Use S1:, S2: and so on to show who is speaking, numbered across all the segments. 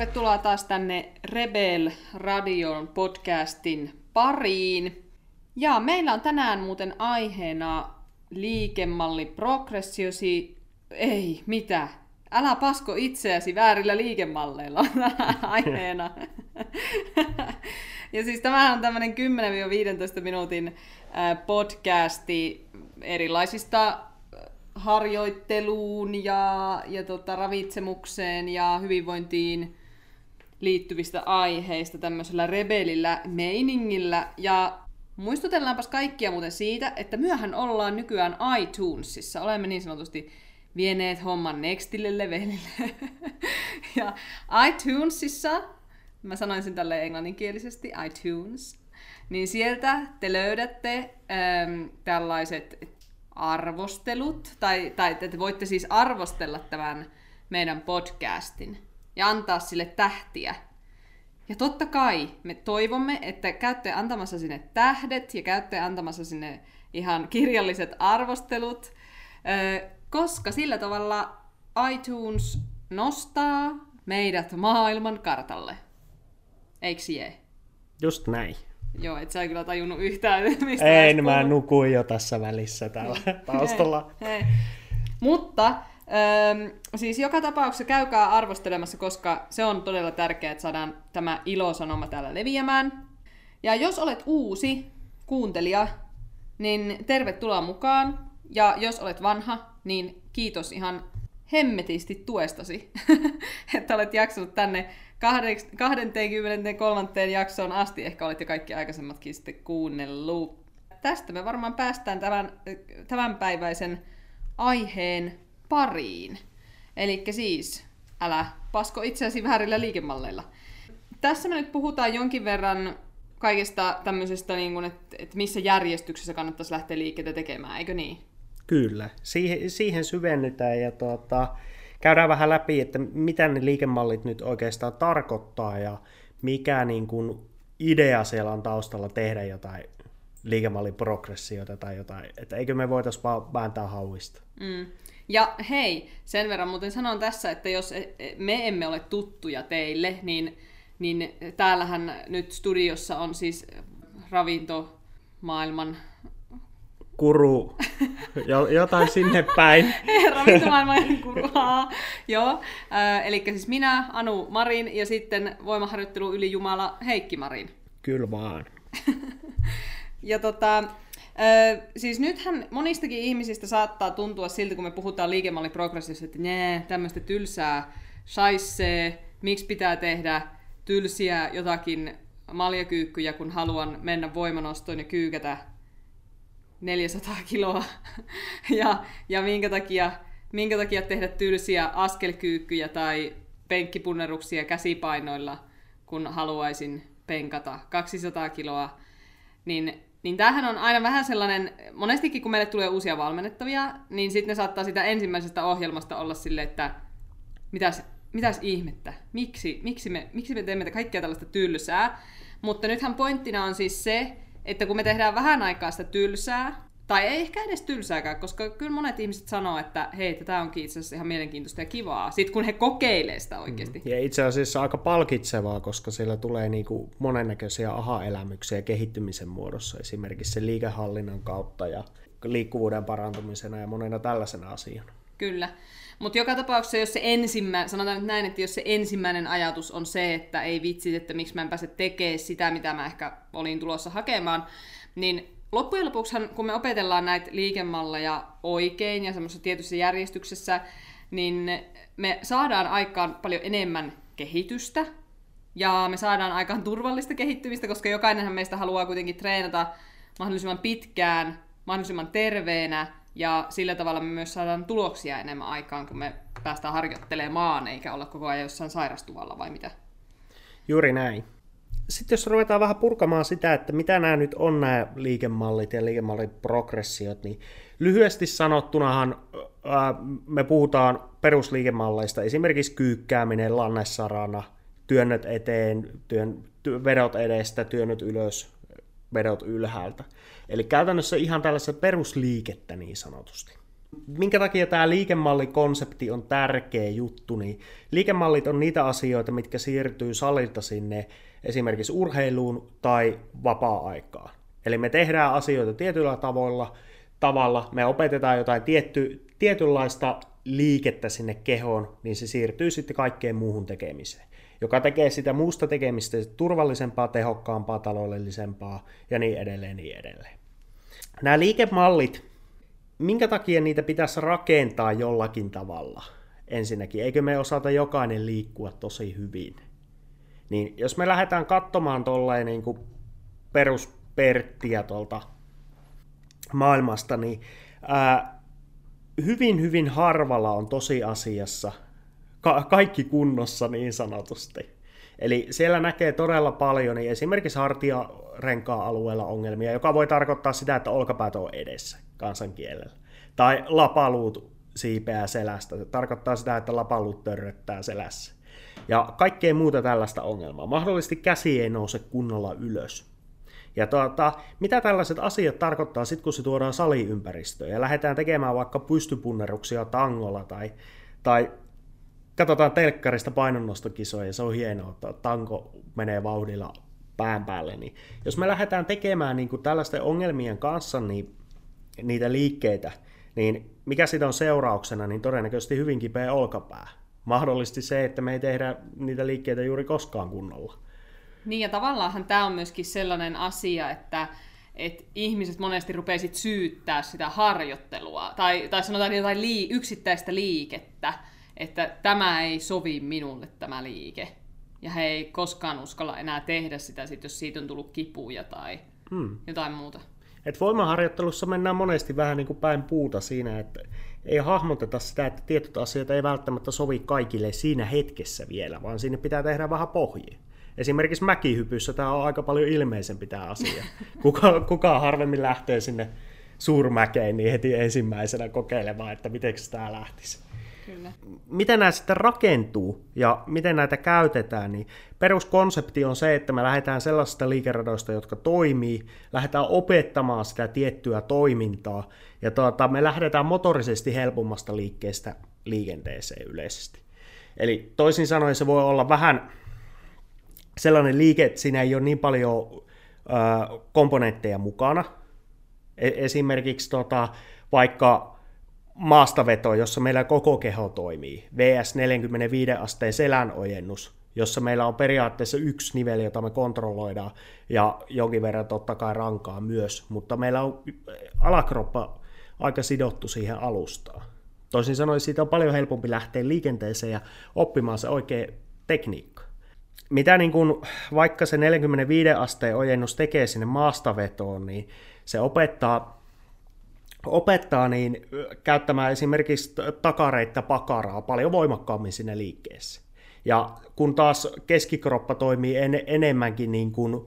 S1: tervetuloa taas tänne Rebel Radion podcastin pariin. Ja meillä on tänään muuten aiheena liikemalli progressiosi... Ei, mitä? Älä pasko itseäsi väärillä liikemalleilla aiheena. ja siis tämähän on tämmöinen 10-15 minuutin podcasti erilaisista harjoitteluun ja, ja tota, ravitsemukseen ja hyvinvointiin liittyvistä aiheista tämmöisellä rebelillä meiningillä. Ja muistutellaanpas kaikkia muuten siitä, että myöhän ollaan nykyään iTunesissa. Olemme niin sanotusti vieneet homman nextille levelille. ja iTunesissa, mä sanoin sen tälle englanninkielisesti, iTunes, niin sieltä te löydätte äm, tällaiset arvostelut, tai, tai että voitte siis arvostella tämän meidän podcastin ja antaa sille tähtiä. Ja totta kai me toivomme, että käytte antamassa sinne tähdet ja käytte antamassa sinne ihan kirjalliset arvostelut, koska sillä tavalla iTunes nostaa meidät maailman kartalle. Eiks jee?
S2: Just näin.
S1: Joo, et sä kyllä tajunnut yhtään, mistä
S2: Ei, niin mä nukuin jo tässä välissä täällä taustalla.
S1: Hei, hei. Mutta ähm, siis joka tapauksessa käykää arvostelemassa, koska se on todella tärkeää, että saadaan tämä ilosanoma täällä leviämään. Ja jos olet uusi kuuntelija, niin tervetuloa mukaan. Ja jos olet vanha, niin kiitos ihan hemmetisti tuestasi, että olet jaksanut tänne 23. jaksoon asti. Ehkä olet jo kaikki aikaisemmatkin sitten kuunnellut. Tästä me varmaan päästään tämän, tämänpäiväisen aiheen pariin. Eli siis, älä pasko itseäsi väärillä liikemalleilla. Tässä me nyt puhutaan jonkin verran kaikesta tämmöisestä, niin että, että missä järjestyksessä kannattaisi lähteä liikkeitä tekemään, eikö niin?
S2: Kyllä, siihen, siihen syvennytään ja tuota, käydään vähän läpi, että mitä ne liikemallit nyt oikeastaan tarkoittaa ja mikä niin kuin idea siellä on taustalla tehdä jotain liikemallin progressiota tai jotain, että eikö me voitaisiin vaan vääntää hauista.
S1: Mm. Ja hei, sen verran muuten sanon tässä, että jos e, e, me emme ole tuttuja teille, niin, niin täällähän nyt studiossa on siis ravintomaailman
S2: kuru, jotain sinne päin.
S1: Ravintomaailman kuru, Joo, äh, eli siis minä, Anu Marin ja sitten voimaharjoittelu yli Jumala Heikki Marin.
S2: Kyllä vaan.
S1: Ja tota, äh, siis nythän monistakin ihmisistä saattaa tuntua siltä, kun me puhutaan liikemallin progressissa, että nee, tämmöistä tylsää shaissee, miksi pitää tehdä tylsiä jotakin maljakyykkyjä, kun haluan mennä voimanostoon ja kyykätä 400 kiloa. Ja, ja minkä, takia, minkä takia tehdä tylsiä askelkyykkyjä tai penkkipunneruksia käsipainoilla, kun haluaisin penkata 200 kiloa, niin, niin tämähän on aina vähän sellainen, monestikin kun meille tulee uusia valmennettavia, niin sitten ne saattaa sitä ensimmäisestä ohjelmasta olla sille, että mitäs, mitäs ihmettä, miksi, miksi, me, miksi me teemme kaikkea tällaista tylsää, mutta nythän pointtina on siis se, että kun me tehdään vähän aikaa sitä tylsää, tai ei ehkä edes tylsääkään, koska kyllä monet ihmiset sanoo, että hei, tämä onkin itse asiassa ihan mielenkiintoista ja kivaa, sitten kun he kokeilee sitä oikeasti.
S2: Ja itse asiassa aika palkitsevaa, koska siellä tulee niinku monennäköisiä aha-elämyksiä kehittymisen muodossa, esimerkiksi se liikehallinnan kautta ja liikkuvuuden parantumisena ja monena tällaisena asiana.
S1: Kyllä. Mutta joka tapauksessa, jos se ensimmäinen, sanotaan nyt näin, että jos se ensimmäinen ajatus on se, että ei vitsi, että miksi mä en pääse tekemään sitä, mitä mä ehkä olin tulossa hakemaan, niin loppujen lopuksihan, kun me opetellaan näitä liikemalleja oikein ja semmoisessa tietyssä järjestyksessä, niin me saadaan aikaan paljon enemmän kehitystä ja me saadaan aikaan turvallista kehittymistä, koska jokainenhan meistä haluaa kuitenkin treenata mahdollisimman pitkään, mahdollisimman terveenä ja sillä tavalla me myös saadaan tuloksia enemmän aikaan, kun me päästään harjoittelemaan, eikä olla koko ajan jossain sairastuvalla vai mitä?
S2: Juuri näin. Sitten jos ruvetaan vähän purkamaan sitä, että mitä nämä nyt on nämä liikemallit ja liikemallin progressiot, niin lyhyesti sanottunahan ää, me puhutaan perusliikemalleista, esimerkiksi kyykkääminen lannessarana, työnnöt eteen, työn, ty, vedot edestä, työnnöt ylös, vedot ylhäältä. Eli käytännössä ihan tällaista perusliikettä niin sanotusti. Minkä takia tämä liikemallikonsepti on tärkeä juttu, niin liikemallit on niitä asioita, mitkä siirtyy salilta sinne esimerkiksi urheiluun tai vapaa-aikaan. Eli me tehdään asioita tietyllä tavoilla, tavalla, me opetetaan jotain tietty, tietynlaista liikettä sinne kehoon, niin se siirtyy sitten kaikkeen muuhun tekemiseen, joka tekee sitä muusta tekemistä turvallisempaa, tehokkaampaa, taloudellisempaa ja niin edelleen, niin edelleen. Nämä liikemallit, minkä takia niitä pitäisi rakentaa jollakin tavalla? Ensinnäkin, eikö me osata jokainen liikkua tosi hyvin? Niin jos me lähdetään katsomaan tolleen niin perusperttiä tuolta maailmasta, niin ää, hyvin, hyvin harvalla on tosiasiassa ka- kaikki kunnossa niin sanotusti. Eli siellä näkee todella paljon niin esimerkiksi hartiarenkaan alueella ongelmia, joka voi tarkoittaa sitä, että olkapäät on edessä kansankielellä. Tai lapaluut siipeää selästä. Se tarkoittaa sitä, että lapaluut törröttää selässä. Ja kaikkea muuta tällaista ongelmaa. Mahdollisesti käsi ei nouse kunnolla ylös. Ja tuota, mitä tällaiset asiat tarkoittaa sitten, kun se tuodaan saliympäristöön ja lähdetään tekemään vaikka pystypunneruksia tangolla tai, tai katsotaan telkkarista painonnostokisoja ja se on hienoa, että tanko menee vauhdilla pään päälle. Niin jos me lähdetään tekemään niin kuin tällaisten ongelmien kanssa niin niitä liikkeitä, niin mikä siitä on seurauksena, niin todennäköisesti hyvin kipeä olkapää. Mahdollisesti se, että me ei tehdä niitä liikkeitä juuri koskaan kunnolla.
S1: Niin ja tavallaanhan tämä on myöskin sellainen asia, että et ihmiset monesti rupeisit syyttää sitä harjoittelua, tai, tai sanotaan jotain lii, yksittäistä liikettä, että tämä ei sovi minulle tämä liike. Ja he ei koskaan uskalla enää tehdä sitä, sit, jos siitä on tullut kipuja tai hmm. jotain muuta.
S2: Et voimaharjoittelussa mennään monesti vähän niin kuin päin puuta siinä, että ei hahmoteta sitä, että tietyt asiat ei välttämättä sovi kaikille siinä hetkessä vielä, vaan sinne pitää tehdä vähän pohjia. Esimerkiksi mäkihypyssä tämä on aika paljon ilmeisempi tämä asia. Kuka, kuka harvemmin lähtee sinne suurmäkeen niin heti ensimmäisenä kokeilemaan, että miten tämä lähtisi. Kyllä. Miten nämä sitten rakentuu ja miten näitä käytetään, niin peruskonsepti on se, että me lähdetään sellaisista liikeradoista, jotka toimii, lähdetään opettamaan sitä tiettyä toimintaa ja tuota, me lähdetään motorisesti helpommasta liikkeestä liikenteeseen yleisesti. Eli toisin sanoen se voi olla vähän sellainen liike, että siinä ei ole niin paljon komponentteja mukana. E- esimerkiksi tota, vaikka maastaveto, jossa meillä koko keho toimii, VS 45 asteen selän ojennus, jossa meillä on periaatteessa yksi niveli, jota me kontrolloidaan, ja jonkin verran totta kai rankaa myös, mutta meillä on alakroppa aika sidottu siihen alustaan. Toisin sanoen siitä on paljon helpompi lähteä liikenteeseen ja oppimaan se oikea tekniikka mitä niin kuin, vaikka se 45 asteen ojennus tekee sinne maastavetoon, niin se opettaa, opettaa niin käyttämään esimerkiksi takareita pakaraa paljon voimakkaammin sinne liikkeessä. Ja kun taas keskikroppa toimii en, enemmänkin niin kuin,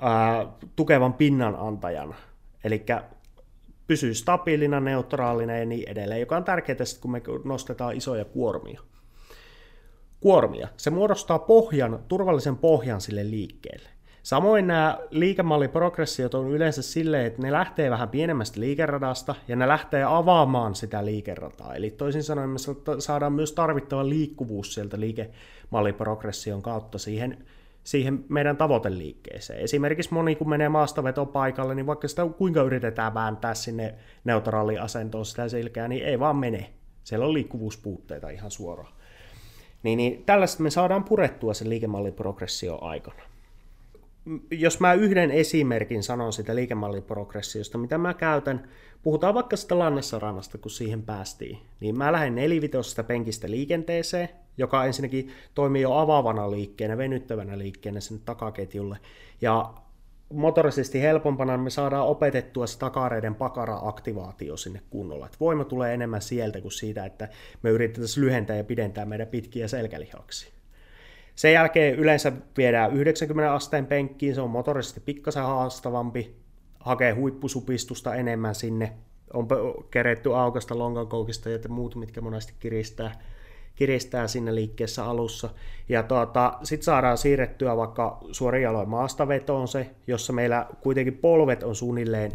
S2: ää, tukevan pinnan antajana, eli pysyy stabiilina, neutraalina ja niin edelleen, joka on tärkeää kun me nostetaan isoja kuormia kuormia. Se muodostaa pohjan, turvallisen pohjan sille liikkeelle. Samoin nämä liikemalliprogressiot on yleensä silleen, että ne lähtee vähän pienemmästä liikeradasta ja ne lähtee avaamaan sitä liikerataa. Eli toisin sanoen me saadaan myös tarvittava liikkuvuus sieltä liikemalliprogression kautta siihen, siihen meidän tavoiteliikkeeseen. Esimerkiksi moni kun menee maastavetopaikalle, niin vaikka sitä kuinka yritetään vääntää sinne neutraaliasentoon sitä selkää, niin ei vaan mene. Siellä on liikkuvuuspuutteita ihan suoraan. Niin, niin tällaista me saadaan purettua sen liikemalliprogressio aikana. Jos mä yhden esimerkin sanon sitä liikemalliprogressiosta, mitä mä käytän, puhutaan vaikka sitä lannessarannasta, kun siihen päästiin, niin mä lähden nelivitosesta penkistä liikenteeseen, joka ensinnäkin toimii jo avaavana liikkeenä, venyttävänä liikkeenä sinne takaketjulle, ja motorisesti helpompana me saadaan opetettua se takareiden pakara-aktivaatio sinne kunnolla. Et voima tulee enemmän sieltä kuin siitä, että me yritetään lyhentää ja pidentää meidän pitkiä selkälihaksia. Sen jälkeen yleensä viedään 90 asteen penkkiin, se on motorisesti pikkasen haastavampi, hakee huippusupistusta enemmän sinne, on keretty aukasta lonkakoukista ja muut, mitkä monesti kiristää kiristää sinne liikkeessä alussa. Ja tuota, sitten saadaan siirrettyä vaikka suorin jaloin maastavetoon se, jossa meillä kuitenkin polvet on suunnilleen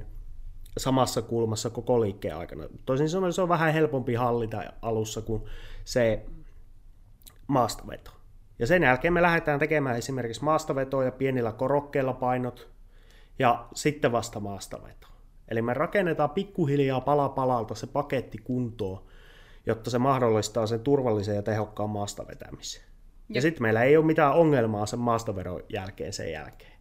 S2: samassa kulmassa koko liikkeen aikana. Toisin sanoen se on vähän helpompi hallita alussa kuin se maastaveto. Ja sen jälkeen me lähdetään tekemään esimerkiksi maastavetoja pienillä korokkeilla painot ja sitten vasta maastaveto. Eli me rakennetaan pikkuhiljaa pala palalta se paketti kuntoon, jotta se mahdollistaa sen turvallisen ja tehokkaan maastavetämisen. Ja, ja sitten meillä ei ole mitään ongelmaa sen maastaveron jälkeen sen jälkeen.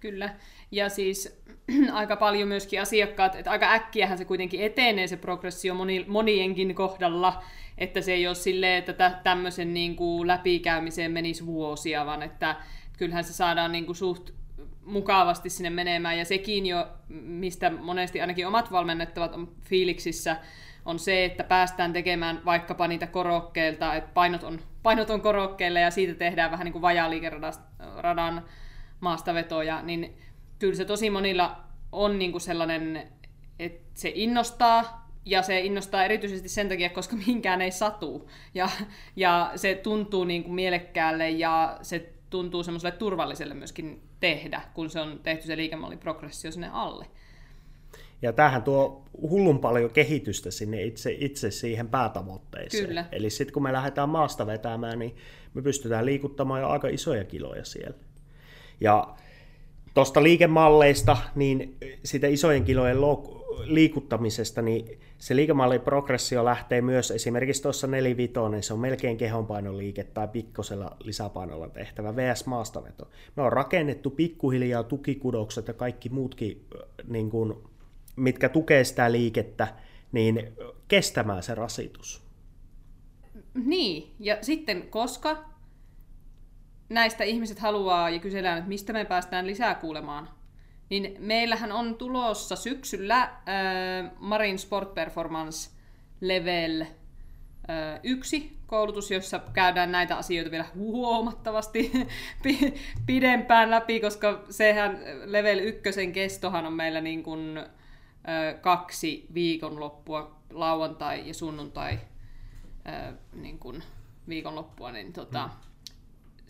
S1: Kyllä. Ja siis aika paljon myöskin asiakkaat, että aika äkkiähän se kuitenkin etenee se progressio moni, monienkin kohdalla, että se ei ole silleen, että tämmöisen niin kuin läpikäymiseen menisi vuosia, vaan että kyllähän se saadaan niin kuin suht mukavasti sinne menemään. Ja sekin jo, mistä monesti ainakin omat valmennettavat on fiiliksissä, on se, että päästään tekemään vaikkapa niitä korokkeilta, että painot on, painot on korokkeille ja siitä tehdään vähän niin kuin vajaliikeradan maastavetoja, niin kyllä se tosi monilla on niin kuin sellainen, että se innostaa, ja se innostaa erityisesti sen takia, koska mihinkään ei satu. Ja, ja se tuntuu niin kuin mielekkäälle ja se tuntuu semmoiselle turvalliselle myöskin tehdä, kun se on tehty se liikemallin progressio sinne alle.
S2: Ja tämähän tuo hullun paljon kehitystä sinne itse, itse siihen päätavoitteeseen.
S1: Kyllä.
S2: Eli sitten kun me lähdetään maasta vetämään, niin me pystytään liikuttamaan jo aika isoja kiloja siellä. Ja tuosta liikemalleista, niin sitä isojen kilojen liikuttamisesta, niin se liikemallin progressio lähtee myös esimerkiksi tuossa 4 niin se on melkein kehonpainoliike tai pikkosella lisäpainolla tehtävä VS maastaveto. Me on rakennettu pikkuhiljaa tukikudokset ja kaikki muutkin, niin kuin, mitkä tukee sitä liikettä, niin kestämään se rasitus.
S1: Niin, ja sitten koska näistä ihmiset haluaa ja kysellään, että mistä me päästään lisää kuulemaan, niin meillähän on tulossa syksyllä äh, Marin Sport Performance Level äh, yksi koulutus, jossa käydään näitä asioita vielä huomattavasti pidempään läpi, koska sehän level ykkösen kestohan on meillä niin kuin, äh, kaksi viikonloppua, lauantai ja sunnuntai äh, niin kuin viikonloppua, niin tota, mm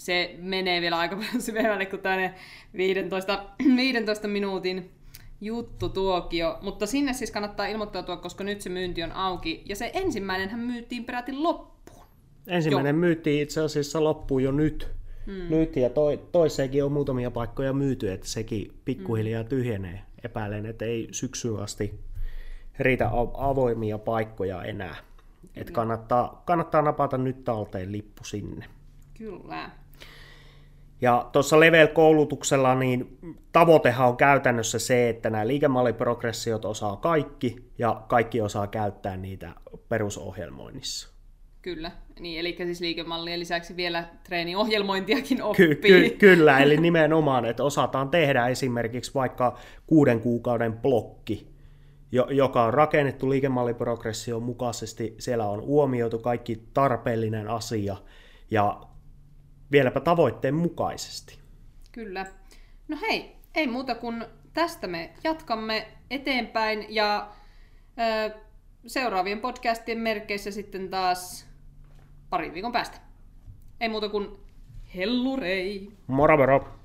S1: se menee vielä aika paljon syvemmälle kuin tänne 15, 15 minuutin juttu tuokio, mutta sinne siis kannattaa ilmoittautua, koska nyt se myynti on auki. Ja se ensimmäinen hän myytiin peräti loppuun.
S2: Ensimmäinen jo. myytiin itse asiassa loppuun jo nyt. Hmm. Nyt ja toi, toiseenkin on muutamia paikkoja myyty, että sekin pikkuhiljaa hmm. tyhjenee. Epäilen, että ei syksyyn asti riitä avoimia paikkoja enää. Että kannattaa, kannattaa napata nyt talteen lippu sinne.
S1: Kyllä.
S2: Ja tuossa Level-koulutuksella niin tavoitehan on käytännössä se, että nämä liikemalliprogressiot osaa kaikki ja kaikki osaa käyttää niitä perusohjelmoinnissa.
S1: Kyllä, niin, eli siis liikemallien lisäksi vielä treeniohjelmointiakin oppii. Ky- ky-
S2: kyllä, eli nimenomaan, että osataan tehdä esimerkiksi vaikka kuuden kuukauden blokki, joka on rakennettu liikemalliprogression mukaisesti. Siellä on huomioitu kaikki tarpeellinen asia ja vieläpä tavoitteen mukaisesti.
S1: Kyllä. No hei, ei muuta kuin tästä me jatkamme eteenpäin ja ö, seuraavien podcastien merkeissä sitten taas parin viikon päästä. Ei muuta kuin hellurei!
S2: Moro moro!